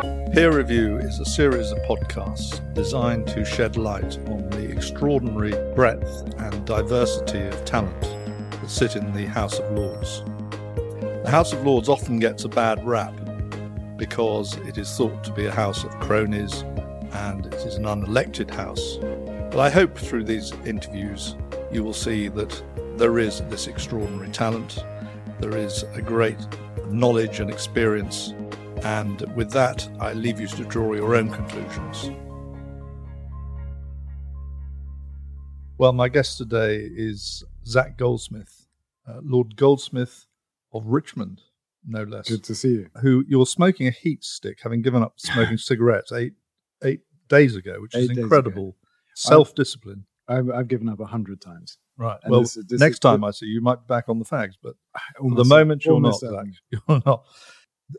Peer Review is a series of podcasts designed to shed light on the extraordinary breadth and diversity of talent that sit in the House of Lords. The House of Lords often gets a bad rap because it is thought to be a house of cronies and it is an unelected house. But I hope through these interviews you will see that there is this extraordinary talent, there is a great knowledge and experience and with that, I leave you to draw your own conclusions. Well, my guest today is Zac Goldsmith, uh, Lord Goldsmith of Richmond, no less. Good to see you. Who you're smoking a heat stick, having given up smoking cigarettes eight eight days ago, which Eight is incredible. Self discipline. I've, I've given up a hundred times. Right. And well, this this next time I see you, you might be back on the fags, but for the moment you're not. almost Zac. certain. You're not.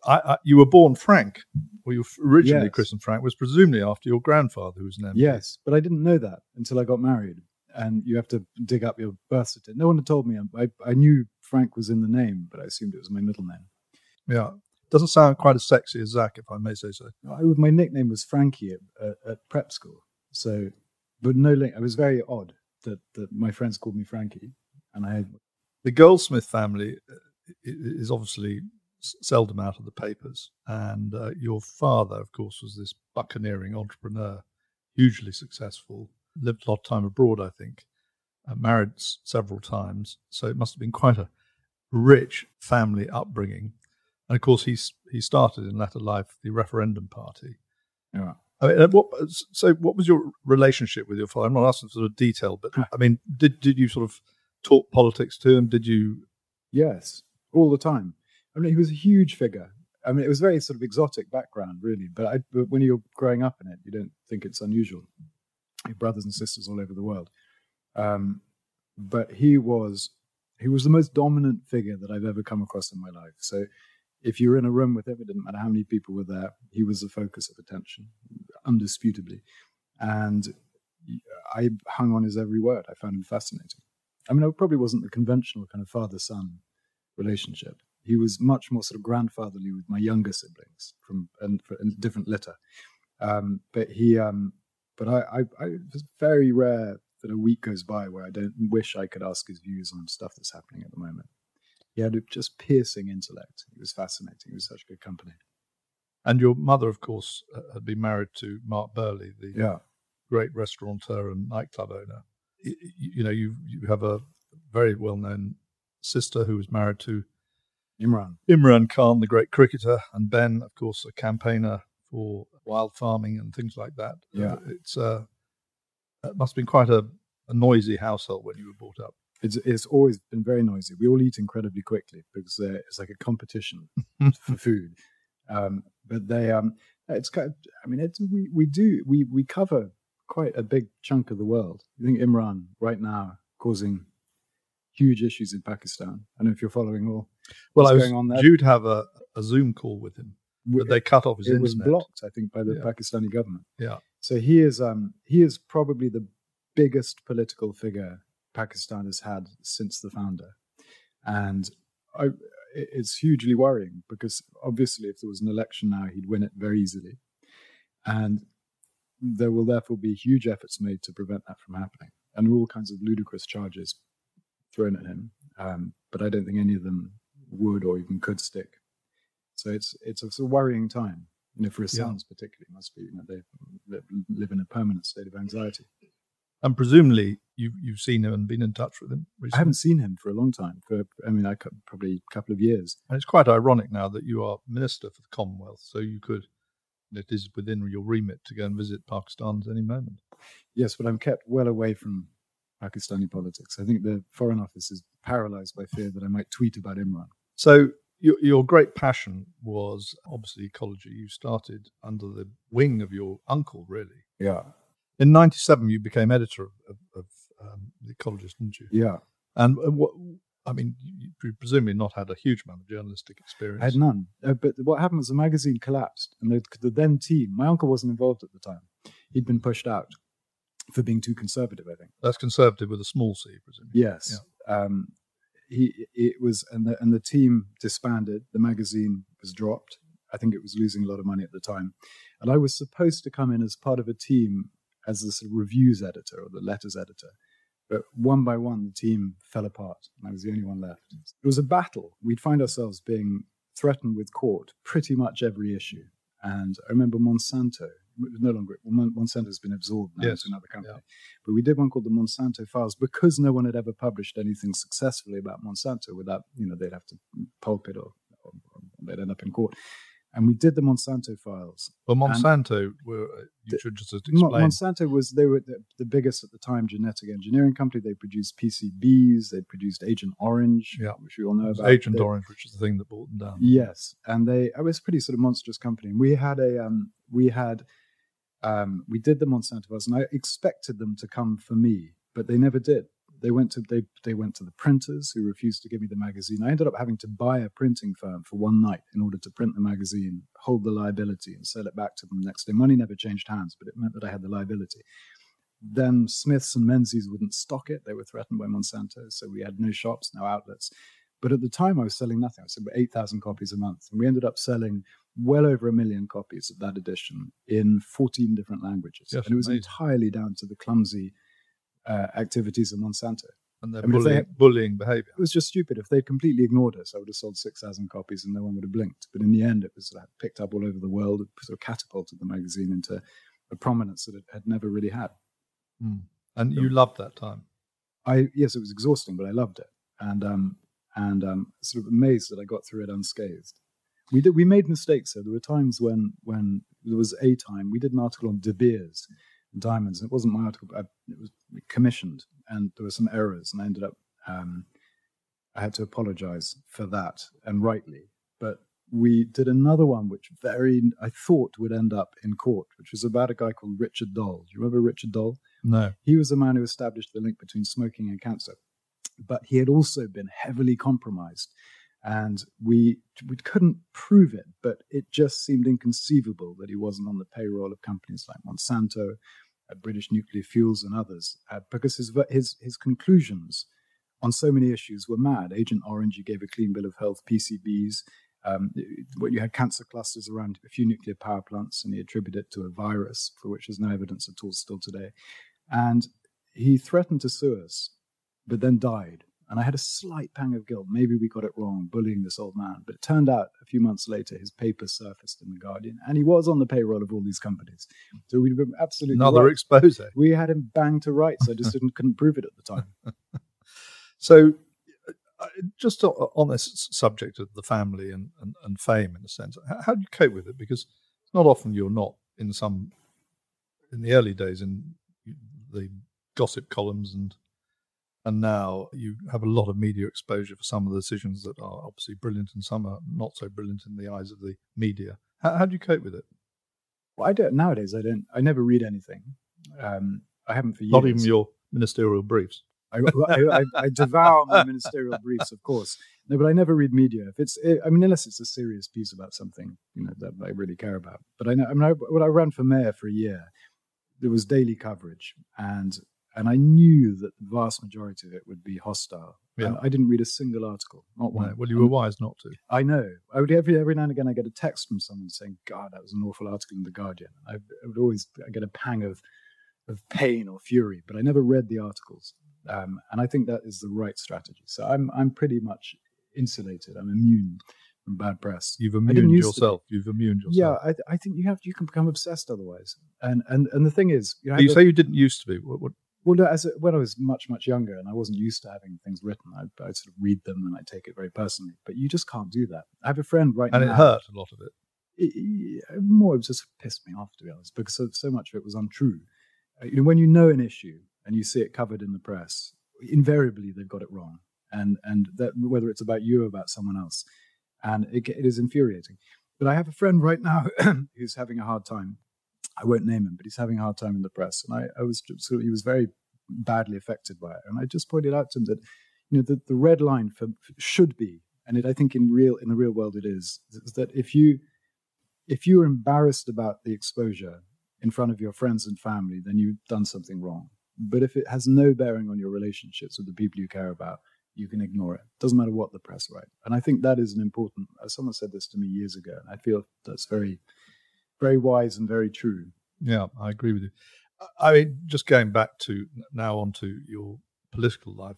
I, I, you were born Frank, or you were originally Yes. christened Frank, was presumably after your grandfather, who was named. Yes, but I didn't know that until I got married. And you have to dig up your birth certificate. No one had told me. I, I knew Frank was in the name, but I assumed it was my middle name. Yeah. Doesn't sound quite as sexy as Zac, if I may say so. I, my nickname was Frankie at, at, at prep school. So, but no link. I was very odd that, that my friends called me Frankie, and I had The Goldsmith family uh, is obviously seldom out of the papers. And uh, your father, of course, was this buccaneering entrepreneur, hugely successful, lived a lot of time abroad, I think, uh, married s- several times. So it must have been quite a rich family upbringing. And of course, he, he started in latter life the referendum party. yeah. I mean, uh, what, so what was your relationship with your father? I'm not asking for sort of detail, but I mean, did did you sort of talk politics to him? Did you? Yes, all the time. I mean, he was a huge figure. I mean, it was very sort of exotic background, really. But, I, but when you're growing up in it, you don't think it's unusual. Your brothers and sisters all over the world. Um, but he was he was the most dominant figure that I've ever come across in my life. So if you were in a room with him, it didn't matter how many people were there. He was the focus of attention, undisputably. And I hung on his every word. I found him fascinating. I mean, it probably wasn't the conventional kind of father son relationship. He was much more sort of grandfatherly with my younger siblings from and for and different litter. Um, but he, um, but I, I, I, it's very rare that a week goes by where I don't wish I could ask his views on stuff that's happening at the moment. He had a just piercing intellect. He was fascinating. He was such good company. And your mother, of course, uh, had been married to Mark Birley, the Yeah, great restaurateur and nightclub owner. Y- y- You know, you you have a very well known sister who was married to Imran. Imran Khan, the great cricketer, and Ben, of course, a campaigner for wild farming and things like that. Yeah. Uh, it's uh, it must have been quite a, a noisy household when you were brought up. It's, it's always been very noisy. We all eat incredibly quickly because uh, it's like a competition for food. Um, but they, um, it's kind of, I mean, it's, we, we do, we, we cover quite a big chunk of the world. I think Imran right now causing huge issues in Pakistan. I don't know if you're following all. Well, I was going on there. due to have a, a Zoom call with him, but they cut off his it was blocked, I think, by the Yeah. Pakistani government. Yeah. So he is, um, he is probably the biggest political figure Pakistan has had since the founder, and I, it's hugely worrying because obviously, if there was an election now, he'd win it very easily, and there will therefore be huge efforts made to prevent that from happening, and all kinds of ludicrous charges thrown at him. Um, but I don't think any of them would or even could stick. So it's it's a sort of worrying time, you know, for his Yeah. sons particularly. Must be, you know, they li- live in a permanent state of anxiety. And presumably, you've you've seen him and been in touch with him recently. I haven't seen him for a long time. For I mean, I probably a couple of years. And it's quite ironic now that you are minister for the Commonwealth, so you could. It is within your remit to go and visit Pakistan at any moment. Yes, but I'm kept well away from Pakistani politics. I think the Foreign Office is paralyzed by fear that I might tweet about Imran. So your, your great passion was obviously ecology. You started under the wing of your uncle, really. Yeah, In '97, you became editor of, of, um, the Ecologist, didn't you? yeah. And uh, what I mean, you, you presumably not had a huge amount of journalistic experience. I had none. Uh, but what happened was the magazine collapsed, and the, the then team. My uncle wasn't involved at the time. He'd been pushed out for being too conservative. I think. That's conservative with a small c, presumably. Yes. Um, he it was and the and the team disbanded. The magazine was dropped, I think it was losing a lot of money at the time. And I was supposed to come in as part of a team as the sort of reviews editor or the letters editor. But one by one, the team fell apart, and I was the only one left. It was a battle. We'd find ourselves being threatened with court pretty much every issue. And I remember Monsanto, no longer, Monsanto has been absorbed now yes. into another company. Yeah. But we did one called the Monsanto Files because no one had ever published anything successfully about Monsanto without, you know, they'd have to pulp it or, or, or they'd end up in court and we did the Monsanto files. Well, Monsanto were uh, you should just explain. Monsanto was they were the, the, biggest at the time genetic engineering company. They produced PCBs. They produced Agent Orange, yeah. which we all know about. Agent they, Orange, which is the thing that brought them down. Yes, and they it was a pretty sort of monstrous company. And we had a um, we had um, we did the Monsanto files, and I expected them to come for me, but they never did they went to they they went to the printers who refused to give me the magazine. I ended up having to buy a printing firm for one night in order to print the magazine, hold the liability, and sell it back to them the next day. Money never changed hands, but it meant that I had the liability. Then Smiths and Menzies wouldn't stock it; they were threatened by Monsanto, so we had no shops, no outlets. But at the time, I was selling nothing. I was selling eight thousand copies a month, and we ended up selling well over a million copies of that edition in 14 different languages. Yes, and it was amazing. entirely down to the clumsy uh, activities of Monsanto. And their I mean, bullying, had, bullying behavior. It was just stupid. If they'd completely ignored us, I would have sold 6,000 copies and no one would have blinked. But in the end, it was picked up all over the world. Sort of catapulted the magazine into a prominence that it had never really had. Mm. And so, you loved that time? I Yes, it was exhausting, but I loved it. And, um, and um, sort of amazed that I got through it unscathed. We did. We made mistakes. So there were times when, when there was a time we did an article on De Beers, diamonds. It wasn't my article, but I, it was commissioned, and there were some errors, and I ended up um, I had to apologize for that, and rightly. But we did another one, which very I thought would end up in court, which was about a guy called Richard Doll. Do you remember Richard Doll? No. He was the man who established the link between smoking and cancer, but he had also been heavily compromised and we we couldn't prove it, but it just seemed inconceivable that he wasn't on the payroll of companies like Monsanto, uh, British Nuclear Fuels, and others, uh, because his his his conclusions on so many issues were mad. Agent Orange, he gave a clean bill of health, PCBs. Um, you had cancer clusters around a few nuclear power plants, and he attributed it to a virus for which there's no evidence at all still today. And he threatened to sue us, but then died and I had a slight pang of guilt. Maybe we got it wrong, bullying this old man. But it turned out a few months later, his paper surfaced in The Guardian, and he was on the payroll of all these companies. So we'd been absolutely another right. expose. We had him banged to rights. I just didn't couldn't prove it at the time. so, uh, just on this subject of the family and, and, and fame, in a sense, how do you cope with it? Because it's not often you're not in some in the early days in the gossip columns and and now you have a lot of media exposure for some of the decisions that are obviously brilliant and some are not so brilliant in the eyes of the media. How, how do you cope with it? Well, I don't nowadays. I don't. I never read anything. Um, I haven't for years. Not even your ministerial briefs. I, I, I, devour my ministerial briefs, of course. No, but I never read media. If it's, I mean, unless it's a serious piece about something, you know, that I really care about. But I know, I mean, I, when I ran for mayor for a year, there was daily coverage, and and I knew that the vast majority of it would be hostile. Yeah. I didn't read a single article, not one. well, you were wise not to. I know. I would every every now and again I get a text from someone saying, "God, that was an awful article in the Guardian." I, I would always I get a pang of of pain or fury, but I never read the articles, um, and I think that is the right strategy. So I'm I'm pretty much insulated. I'm immune from bad press. You've immuned yourself. You've immuned yourself. Yeah, I, I, think you have. You can become obsessed otherwise. And and and the thing is, you, know, you say you didn't used to be. What, what, well, as a, when I was much much younger and I wasn't used to having things written, I I sort of read them and I take it very personally. But you just can't do that. I have a friend right and now, and it hurt a lot of it. it, it more, it just pissed me off to be honest, because so, so much of it was untrue. Uh, you know, when you know an issue and you see it covered in the press, invariably they've got it wrong, and and that whether it's about you or about someone else, and it, it is infuriating. But I have a friend right now who's having a hard time I won't name him, but he's having a hard time in the press. And I, I was so he was very badly affected by it. And I just pointed out to him that you know the, the red line for, should be, and it, I think in real in the real world it is, is that if you if you're embarrassed about the exposure in front of your friends and family, then you've done something wrong. But if it has no bearing on your relationships with the people you care about, you can ignore it. Doesn't matter what the press write. And I think that is an important. Someone said this to me years ago, and I feel that's very, very wise and very true. Yeah, I agree with you. I mean, just going back to now onto your political life,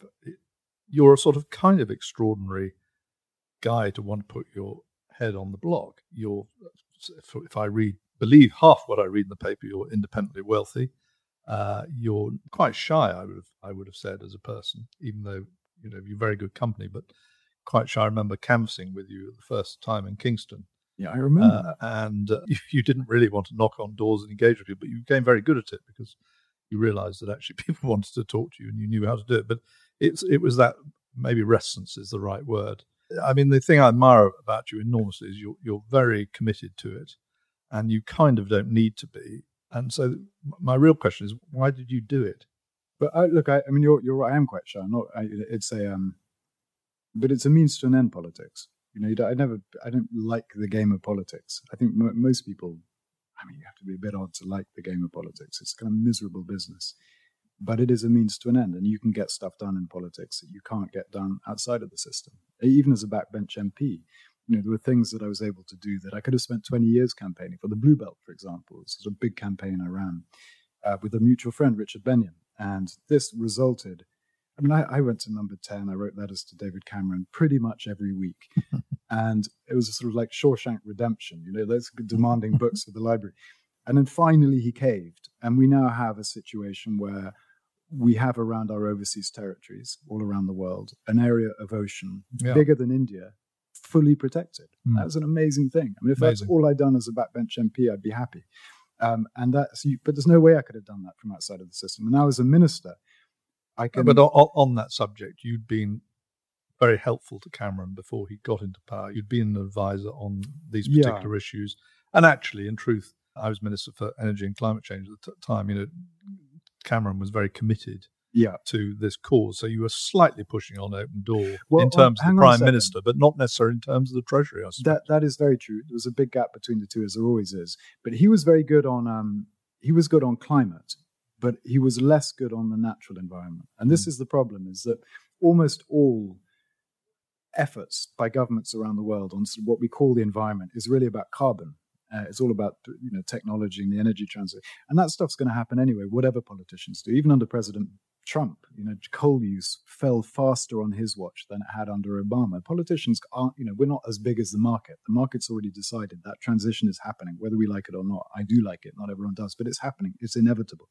you're a sort of kind of extraordinary guy to want to put your head on the block. You're, if I read, believe half what I read in the paper, you're independently wealthy. Uh, you're quite shy, I would have, I would have said as a person, even though you know you're very good company, but quite shy. I remember canvassing with you the first time in Kingston. Yeah, I remember. Uh, and uh, you, you, didn't really want to knock on doors and engage with people, but you became very good at it because you realised that actually people wanted to talk to you and you knew how to do it. But it's it was that maybe reticence is the right word. I mean, the thing I admire about you enormously is you're you're very committed to it, and you kind of don't need to be. And so, my real question is, why did you do it? But uh, look, I, I, mean, you're you're right. I am quite sure. not. I, it's a um, but it's a means to an end. Politics. You know, I never. I don't like the game of politics. I think m- most people. I mean, you have to be a bit odd to like the game of politics. It's kind of miserable business but it is a means to an end, and you can get stuff done in politics that you can't get done outside of the system. Even as a backbench MP, you know, there were things that I was able to do that I could have spent 20 years campaigning for. The Blue Belt, for example, was a big campaign I ran uh, with a mutual friend, Richard Benyon, and this resulted. I mean, I, I, went to number 10. I wrote letters to David Cameron pretty much every week. and it was sort of like Shawshank Redemption, you know, those demanding books for the library. And then finally he caved. And we now have a situation where we have around our overseas territories all around the world an area of ocean yeah. bigger than India, fully protected. Mm. That was an amazing thing. I mean, if amazing. that's all I'd done as a backbench MP, I'd be happy. Um, and that's, but there's no way I could have done that from outside of the system. And now, as a minister, I can. but on, on that subject, you'd been very helpful to Cameron before he got into power. You'd been an advisor on these particular yeah. issues, and actually, in truth, I was Minister for Energy and Climate Change at the t- time. You know, Cameron was very committed yeah. to this cause. So you were slightly pushing on open door well, in terms of the prime minister, but not necessarily in terms of the treasury. that that is very true. There was a big gap between the two, as there always is. But he was very good on um, he was good on climate, but he was less good on the natural environment. And this mm. is the problem: is that almost all efforts by governments around the world on what we call the environment is really about carbon. Uh, it's all about you know technology and the energy transition, and that stuff's going to happen anyway, whatever politicians do. Even under President Trump, you know, coal use fell faster on his watch than it had under Obama. Politicians aren't, you know, we're not as big as the market. The market's already decided that transition is happening, whether we like it or not. I do like it, not everyone does, but it's happening. It's inevitable.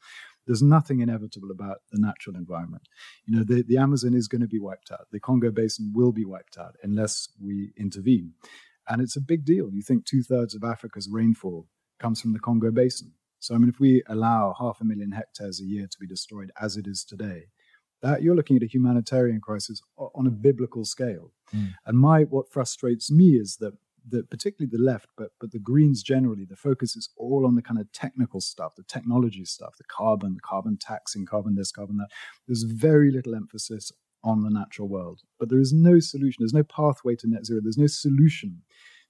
There's nothing inevitable about the natural environment. You know, the, the Amazon is going to be wiped out. The Congo Basin will be wiped out unless we intervene. And it's a big deal. You think two thirds of Africa's rainfall comes from the Congo Basin. So, I mean, if we allow half a million hectares a year to be destroyed as it is today, that you're looking at a humanitarian crisis on a biblical scale. Mm. And my what frustrates me is that that particularly the left, but but the Greens generally, the focus is all on the kind of technical stuff, the technology stuff, the carbon, the carbon taxing, carbon this, carbon that. There's very little emphasis on the natural world. But there is no solution, there's no pathway to net zero, there's no solution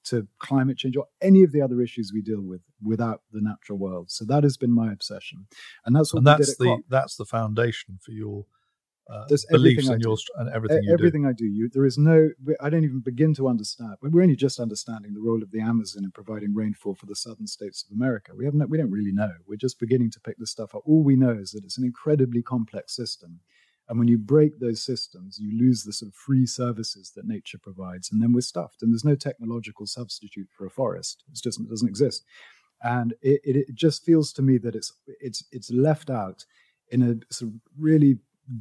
to climate change or any of the other issues we deal with without the natural world. So that has been my obsession, and that's what and that's the COP. that's the foundation for your uh, beliefs and, your, and everything you everything do. I do. You, there is no. I don't even begin to understand. We're only just understanding the role of the Amazon in providing rainfall for the southern states of America. We haven't. We don't really know. We're just beginning to pick this stuff up. All we know is that it's an incredibly complex system and when you break those systems, you lose the sort of free services that nature provides, and then we're stuffed. And there's no technological substitute for a forest; it just it doesn't exist. And it, it, it just feels to me that it's it's it's left out in a sort of really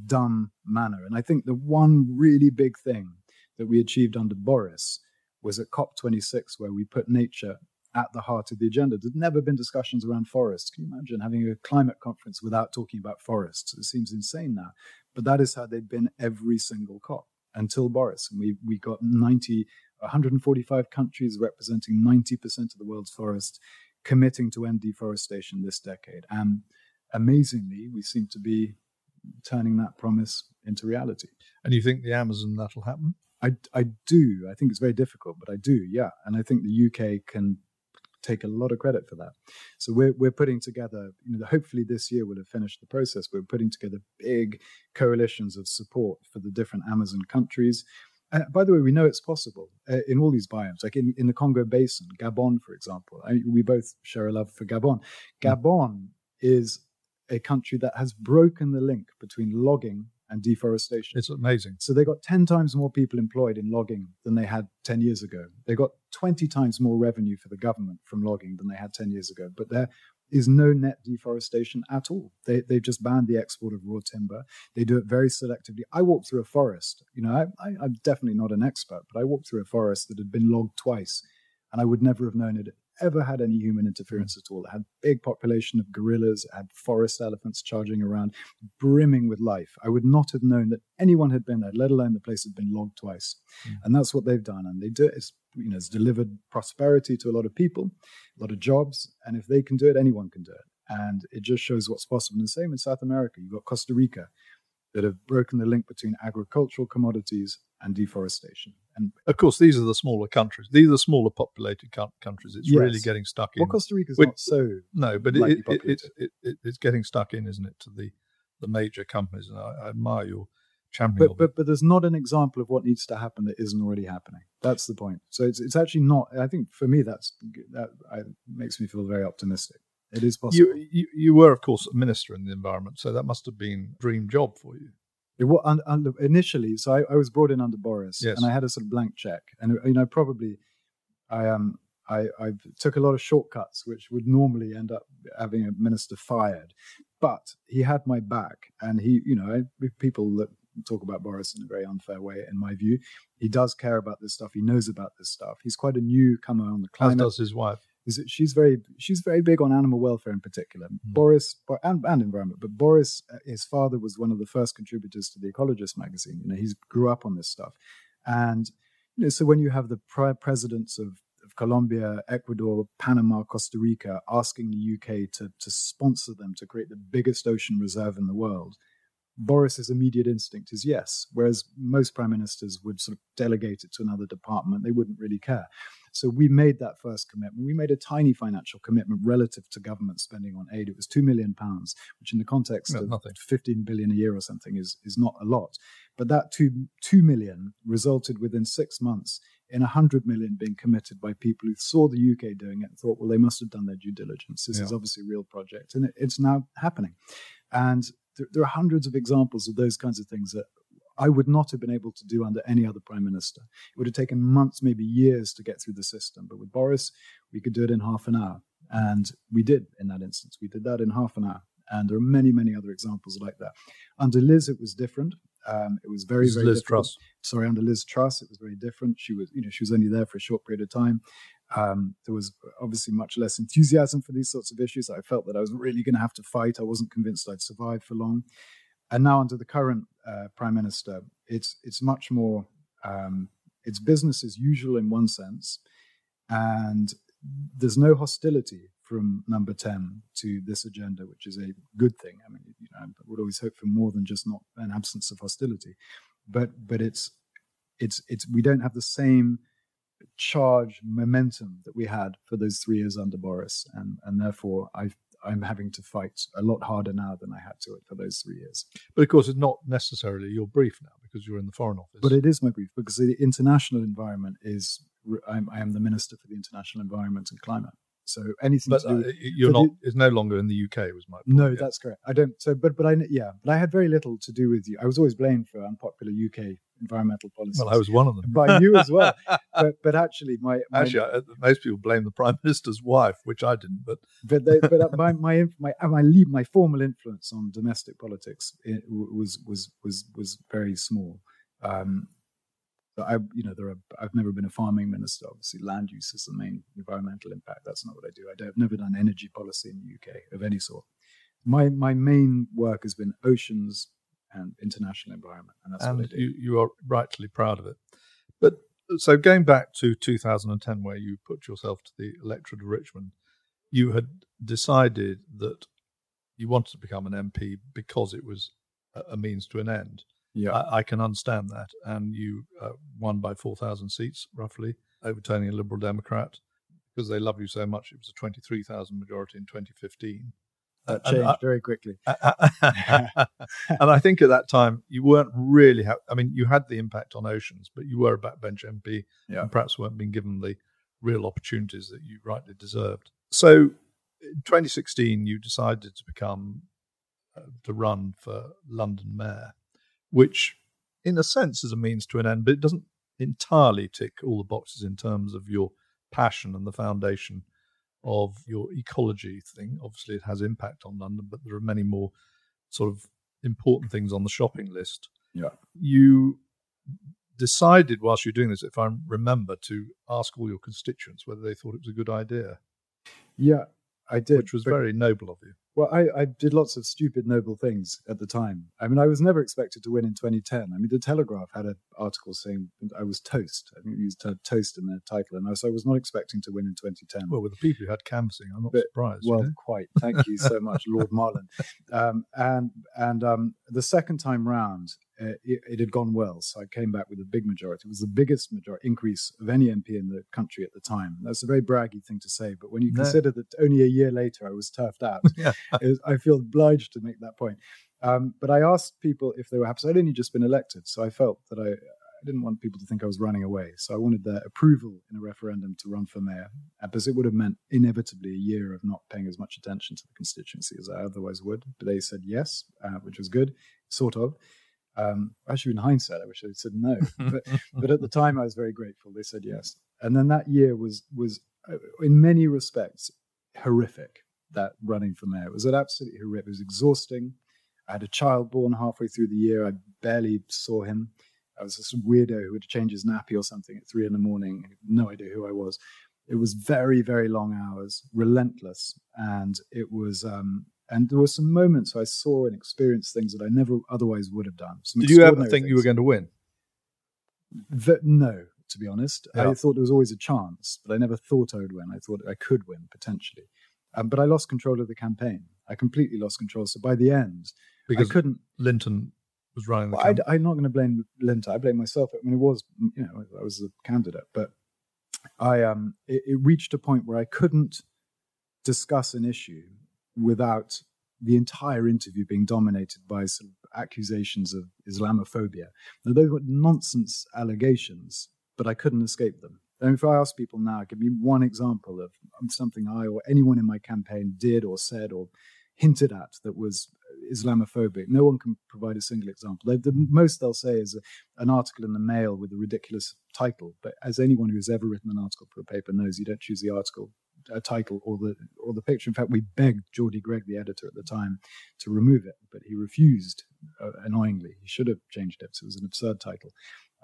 dumb manner. And I think the one really big thing that we achieved under Boris was at COP26, where we put nature at the heart of the agenda. There'd never been discussions around forests. Can you imagine having a climate conference without talking about forests? It seems insane now. But that is how they'd been every single COP until Boris. And we, we got 90, 145 countries representing 90% of the world's forests committing to end deforestation this decade. And amazingly, we seem to be turning that promise into reality. And you think the Amazon that'll happen? I, I do. I think it's very difficult, but I do, yeah. And I think the UK can take a lot of credit for that. So we're we're putting together, you know, hopefully this year we'll have finished the process. We're putting together big coalitions of support for the different Amazon countries. Uh, by the way, we know it's possible uh, in all these biomes, like in, in the Congo Basin, Gabon, for example. I, we both share a love for Gabon. Hmm. Gabon mm. is a country that has broken the link between logging and deforestation. It's amazing. So they got 10 times more people employed in logging than they had 10 years ago. They got 20 times more revenue for the government from logging than they had 10 years ago. But there is no net deforestation at all. They, they've just banned the export of raw timber. They do it very selectively. I walked through a forest. You know, I, I, I'm definitely not an expert, but I walked through a forest that had been logged twice. And I would never have known it ever had any human interference at all. It had big population of gorillas, it had forest elephants charging around, brimming with life. I would not have known that anyone had been there, let alone the place had been logged twice. Mm. And that's what they've done. And they do it. It's, you know, it's delivered prosperity to a lot of people, a lot of jobs. And if they can do it, anyone can do it. And it just shows what's possible. And the same in South America. You've got Costa Rica that have broken the link between agricultural commodities and deforestation. And of course, these are the smaller countries. These are smaller populated countries. It's yes. really getting stuck in. Well, Costa Rica is not so no, but it, it, it, it's getting stuck in, isn't it, to the the major companies? And I, I admire your championing. But, but but there's not an example of what needs to happen that isn't already happening. That's the point. So it's it's actually not. I think for me, that's that I, makes me feel very optimistic. It is possible. You, you, you were, of course, a minister in the environment, so that must have been a dream job for you. It was under, initially, so I, I, was brought in under Boris, yes. and I had a sort of blank check, and you know probably I um I, I took a lot of shortcuts, which would normally end up having a minister fired, but he had my back, and he you know people that talk about Boris in a very unfair way, in my view. He does care about this stuff. He knows about this stuff. He's quite a newcomer on the climate. As does his wife is that she's very she's very big on animal welfare in particular. Mm-hmm. Boris and, and environment, but Boris, uh, his father was one of the first contributors to the Ecologist magazine. You know, he grew up on this stuff, and you know, so when you have the prior presidents of of Colombia, Ecuador, Panama, Costa Rica asking the UK to to sponsor them to create the biggest ocean reserve in the world, Boris's immediate instinct is yes, whereas most prime ministers would sort of delegate it to another department. They wouldn't really care. So we made that first commitment. We made a tiny financial commitment relative to government spending on aid. It was two million pounds, which in the context no, of nothing. 15 billion a year or something is, is not a lot. But that two, two million resulted within six months in 100 million being committed by people who saw the UK doing it and thought, well, they must have done their due diligence. This yeah. is obviously a real project. And it, it's now happening. And there, there, are hundreds of examples of those kinds of things that I would not have been able to do under any other prime minister. It would have taken months, maybe years to get through the system. But with Boris, we could do it in half an hour. And we did in that instance. We did that in half an hour. And there are many, many other examples like that. Under Liz, it was different. Um, it was very, very Liz different. Truss. Sorry, under Liz Truss, it was very different. She was, you know, she was only there for a short period of time. Um, there was obviously much less enthusiasm for these sorts of issues. I felt that I was really going to have to fight. I wasn't convinced I'd survive for long. And now under the current uh, prime minister, it's it's much more um, it's business as usual in one sense, and there's no hostility from number 10 to this agenda, which is a good thing. I mean, you know, I would always hope for more than just not an absence of hostility, but but it's it's it's we don't have the same charge momentum that we had for those three years under Boris, and and therefore I I'm having to fight a lot harder now than I had to for those three years. But of course, it's not necessarily your brief now because you're in the Foreign Office. But it is my brief because the international environment is I'm, I am the Minister for the International Environment and Climate. So anything but, to do, uh, you're not. The, it's no longer in the UK. Was my point, no, yeah. that's correct. I don't. So, but but I yeah, but I had very little to do with you. I was always blamed for unpopular UK environmental policies. Well, I was one of them by you as well. but but actually, my, my actually I, most people blame the prime minister's wife, which I didn't. But but they, but uh, my my my my lead, my formal influence on domestic politics was was was was very small. Um, I, you know, there are. I've never been a farming minister. Obviously, land use is the main environmental impact. That's not what I do. I have never done energy policy in the UK of any sort. My my main work has been oceans and international environment, and that's and what I do. You, you are rightly proud of it. But so going back to 2010, where you put yourself to the electorate of Richmond, you had decided that you wanted to become an MP because it was a means to an end. Yeah, I, I can understand that. And you uh, won by 4,000 seats, roughly, overturning a Liberal Democrat because they love you so much, it was a 23,000 majority in 2015. That And changed I- very quickly. and I think at that time you weren't really. Ha- I mean, you had the impact on oceans, but you were a backbench MP, Yeah. and perhaps weren't being given the real opportunities that you rightly deserved. So, in 2016, you decided to become uh, to run for London Mayor, which, in a sense, is a means to an end, but it doesn't entirely tick all the boxes in terms of your passion and the foundation of your ecology thing. Obviously, it has impact on London, but there are many more sort of important things on the shopping list. Yeah. You decided whilst you're doing this, if I remember, to ask all your constituents whether they thought it was a good idea, Yeah, I did. which was but- very noble of you. Well, I, I did lots of stupid, noble things at the time. I mean, I was never expected to win in 2010. I mean, the Telegraph had an article saying I was toast. I think it used to- toast in their title, and I, so I was not expecting to win in 2010. Well, with the people who had canvassing, I'm not But- surprised. you Well, know? quite. Thank you so much, Lord Marland. Um, and and um, the second time round, uh, it, it had gone well, so I came back with a big majority. It was the biggest majority increase of any MP in the country at the time. That's a very braggy thing to say, but when you No. consider that only a year later I was turfed out, Yeah. was- I feel obliged to make that point. Um, but I asked people if they were happy. So I'd only just been elected, so I felt that I. I didn't want people to think I was running away. So I wanted their approval in a referendum to run for mayor, because it would have meant inevitably a year of not paying as much attention to the constituency as I otherwise would. But they said yes, uh, which was good, sort of. Um, actually, in hindsight, I wish they'd said no. but, but at the time, I was very grateful. They said yes, and then that year was was uh, in many respects horrific. That running for mayor it was absolutely horrific. It was exhausting. I had a child born halfway through the year. I barely saw him. I was this weirdo who would change his nappy or something at three in the morning. No idea who I was. It was very, very long hours, relentless, and it was. Um, and there were some moments I saw and experienced things that I never otherwise would have done. Some Did you ever think you were going to win? That- no, to be honest. Yeah. I thought there was always a chance, but I never thought I would win. I thought I could win potentially, um, but I lost control of the campaign. I completely lost control. So by the end, Because I couldn't. Lynton was running the Well, I, am not going to blame Lynton. I blame myself. I mean, it was you know I was the candidate, but I um it, it reached a point where I couldn't discuss an issue without the entire interview being dominated by sort of accusations of Islamophobia. Now, those were nonsense allegations, but I couldn't escape them. And if I ask people now, give me one example of something I or anyone in my campaign did or said or hinted at that was Islamophobic. No one can provide a single example. The most they'll say is a, an article in the Mail with a ridiculous title. But as anyone who's ever written an article for a paper knows, you don't choose the article uh, title or the or the picture. In fact, we begged Geordie Greig, the editor at the time, to remove it, but he refused. Uh, annoyingly, he should have changed it. So it was an absurd title.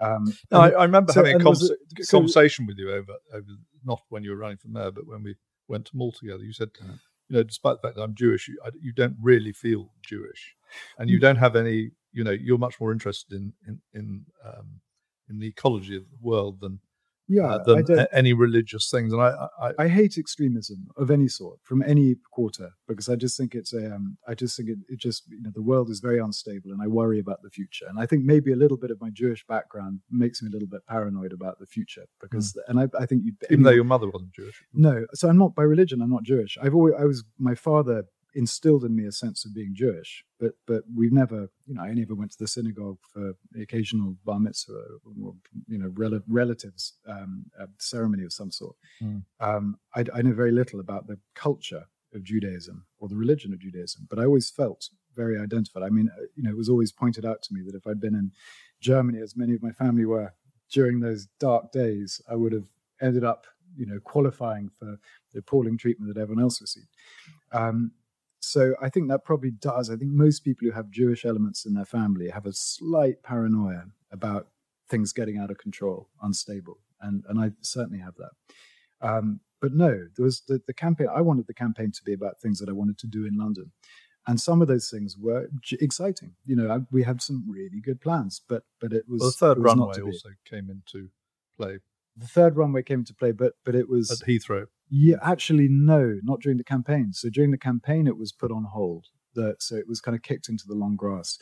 Um, No, I, I remember so- having a and was convers- it- so- conversation with you over, over not when you were running for mayor, but when we went to mall together. You said, Yeah. you know, despite the fact that I'm Jewish, you, I, you don't really feel Jewish, and Mm. you don't have any. You know, you're much more interested in in in, um, in the ecology of the world than yeah, uh, than any religious things. And I, I, I hate extremism of any sort from any quarter because I just think it's a. Um, I just think it, it just you know the world is very unstable and I worry about the future and I think maybe a little bit of my Jewish background makes me a little bit paranoid about the future because and I, I think you even though your mother wasn't Jewish. no so I'm not by religion I'm not Jewish I've always I was my father instilled in me a sense of being Jewish but but we've never you know I never went to the synagogue for occasional bar mitzvah or you know rel- relatives um, uh, ceremony of some sort Mm. um, I, I know very little about the culture of Judaism or the religion of Judaism, but I always felt very identified. I mean, uh, you know, it was always pointed out to me that if I'd been in Germany, as many of my family were during those dark days, I would have ended up, you know, qualifying for the appalling treatment that everyone else received. Um, so I think that probably does. I think most people who have Jewish elements in their family have a slight paranoia about things getting out of control, unstable, and and I certainly have that. Um, but no, there was the, the campaign. I wanted the campaign to be about things that I wanted to do in London, and some of those things were j- exciting. You know, I, we had some really good plans, but but it was Well, the third was runway also came into play The third runway came into play, but but it was at Heathrow. Yeah, actually, no, not during the campaign. So during the campaign, it was put on hold. The, so it was kind of kicked into the long grass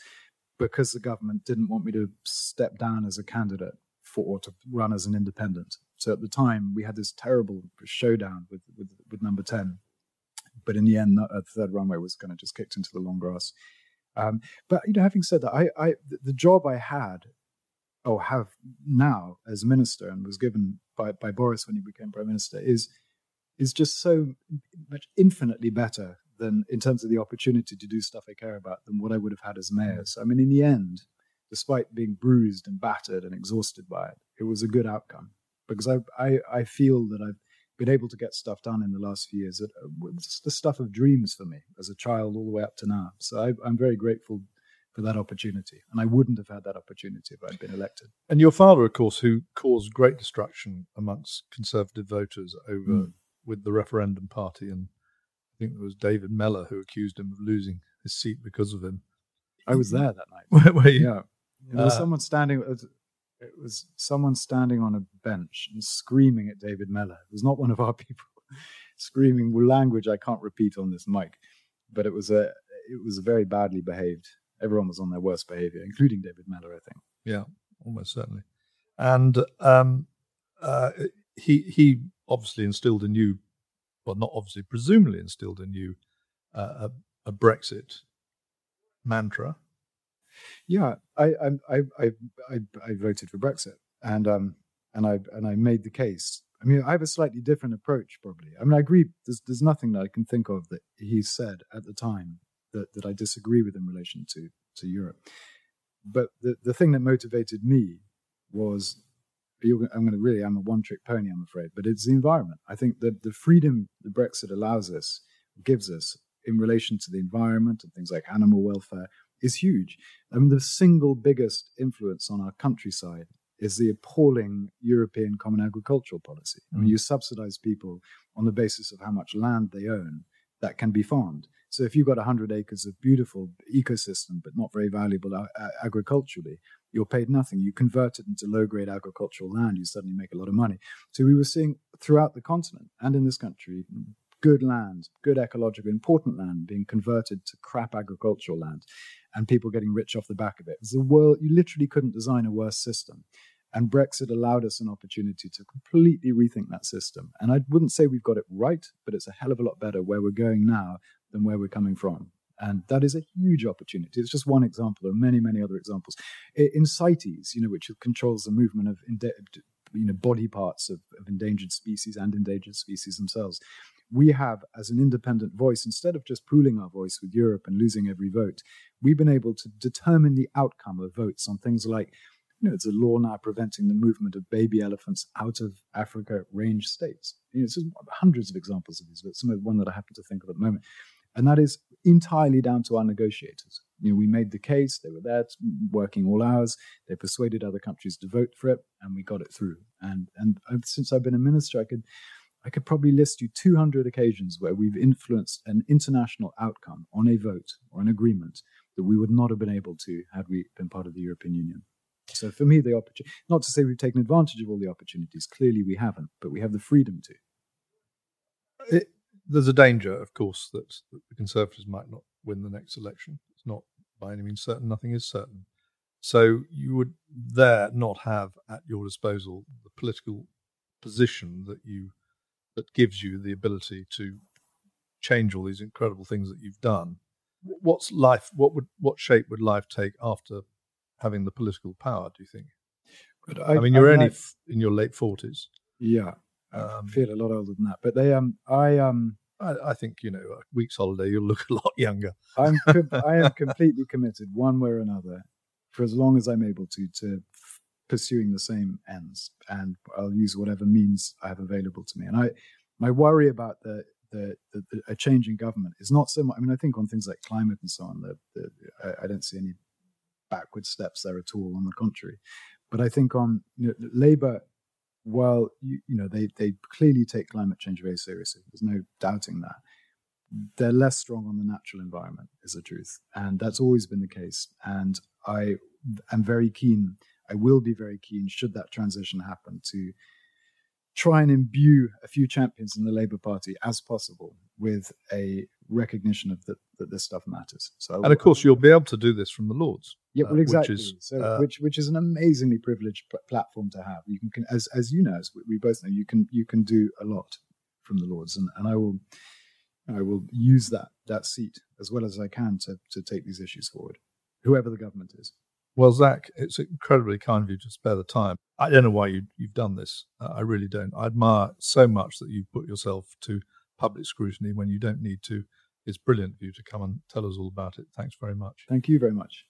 because the government didn't want me to step down as a candidate for or to run as an independent. So at the time, we had this terrible showdown with with, with number ten, but in the end, the third runway was kind of just kicked into the long grass. Um, but you know, having said that, I, I the job I had or have now as minister and was given by, by Boris when he became prime minister is is just so much infinitely better than in terms of the opportunity to do stuff I care about than what I would have had as mayor. So I mean, in the end, despite being bruised and battered and exhausted by it, it was a good outcome because I I, I feel that I've been able to get stuff done in the last few years that uh, was the stuff of dreams for me as a child all the way up to now. So I, I'm very grateful for that opportunity. And I wouldn't have had that opportunity if I'd been elected. And your father, of course, who caused great destruction amongst Conservative voters over mm. With the referendum party. And I think it was David Mellor who accused him of losing his seat because of him. I was there that night. Where were you? Yeah. There was uh, someone standing. It was someone standing on a bench and screaming at David Mellor. It was not one of our people screaming language I can't repeat on this mic, but it was a it was very badly behaved everyone was on their worst behavior, including David Mellor, I think. Yeah, almost certainly. And um, uh, he he obviously instilled a new, well, not obviously, presumably instilled a new uh, a, a, Brexit mantra. Yeah, I I, I I I voted for Brexit, and um and I and I made the case. I mean, I have a slightly different approach, probably. I mean, I agree. There's there's nothing that I can think of that he said at the time that, that I disagree with in relation to, to Europe. But the, the thing that motivated me was I'm going to really, I'm a one trick pony, I'm afraid, but it's the environment. I think that the freedom that Brexit allows us, gives us in relation to the environment and things like animal welfare is huge. I mean, the single biggest influence on our countryside is the appalling European common agricultural policy. I mean, mm. you subsidize people on the basis of how much land they own that can be farmed. So if you've got 100 acres of beautiful ecosystem, but not very valuable uh, agriculturally, you're paid nothing. You convert it into low grade agricultural land, you suddenly make a lot of money. So we were seeing throughout the continent and in this country, good land, good ecological, important land being converted to crap agricultural land and people getting rich off the back of it. It's a world, you literally couldn't design a worse system. And Brexit allowed us an opportunity to completely rethink that system. And I wouldn't say we've got it right, but it's a hell of a lot better where we're going now than where we're coming from. And that is a huge opportunity. It's just one example. There are many, many other examples. In CITES, you know, which controls the movement of you know body parts of, of endangered species and endangered species themselves, we have, as an independent voice, instead of just pooling our voice with Europe and losing every vote, we've been able to determine the outcome of votes on things like you know, it's a law now preventing the movement of baby elephants out of Africa range states. You know, it's hundreds of examples of these, but some of one that I happen to think of at the moment. And that is entirely down to our negotiators. You know, we made the case, they were there working all hours, they persuaded other countries to vote for it, and we got it through. And and since I've been a minister, I could I could probably list you 200 occasions where we've influenced an international outcome on a vote or an agreement that we would not have been able to had we been part of the European Union. So for me, the opportunity, not to say we've taken advantage of all the opportunities, clearly we haven't, but we have the freedom to. It, there's a danger, of course, that, that the Conservatives might not win the next election. It's not by any means certain. Nothing is certain. So you would there not have at your disposal the political position that you that gives you the ability to change all these incredible things that you've done. What's life? What would what shape would life take after having the political power? Do you think? But I, I mean, you're I only in your late forties. Yeah, um, I feel a lot older than that. But they, um, I, um, I, I, think you know, a week's holiday, you'll look a lot younger. I'm, com- I am completely committed, one way or another, for as long as I'm able to, to pursuing the same ends, and I'll use whatever means I have available to me. And I, my worry about the the, the, the, a change in government is not so much. I mean, I think on things like climate and so on, the, the, I, I, don't see any backward steps there at all. On the contrary, but I think on you know, Labour while you, you know they they clearly take climate change very seriously, there's no doubting that. They're less strong on the natural environment, is the truth, and that's always been the case. And I am very keen. I will be very keen, should that transition happen, to try and imbue a few champions in the Labour Party as possible with a recognition of that that this stuff matters. So, and of course, you'll be able to do this from the Lords. Yeah, well, uh, exactly. Which is, so, uh, which which is an amazingly privileged pl- platform to have. You can, can, as as you know, as we- both know, you can you can do a lot from the Lords, and, and I will I will use that that seat as well as I can to to take these issues forward, whoever the government is. Well, Zac, it's incredibly kind of you to spare the time. I don't know why you, you've done this. Uh, I really don't. I admire so much that you've put yourself to public scrutiny when you don't need to. It's brilliant of you to come and tell us all about it. Thanks very much. Thank you very much.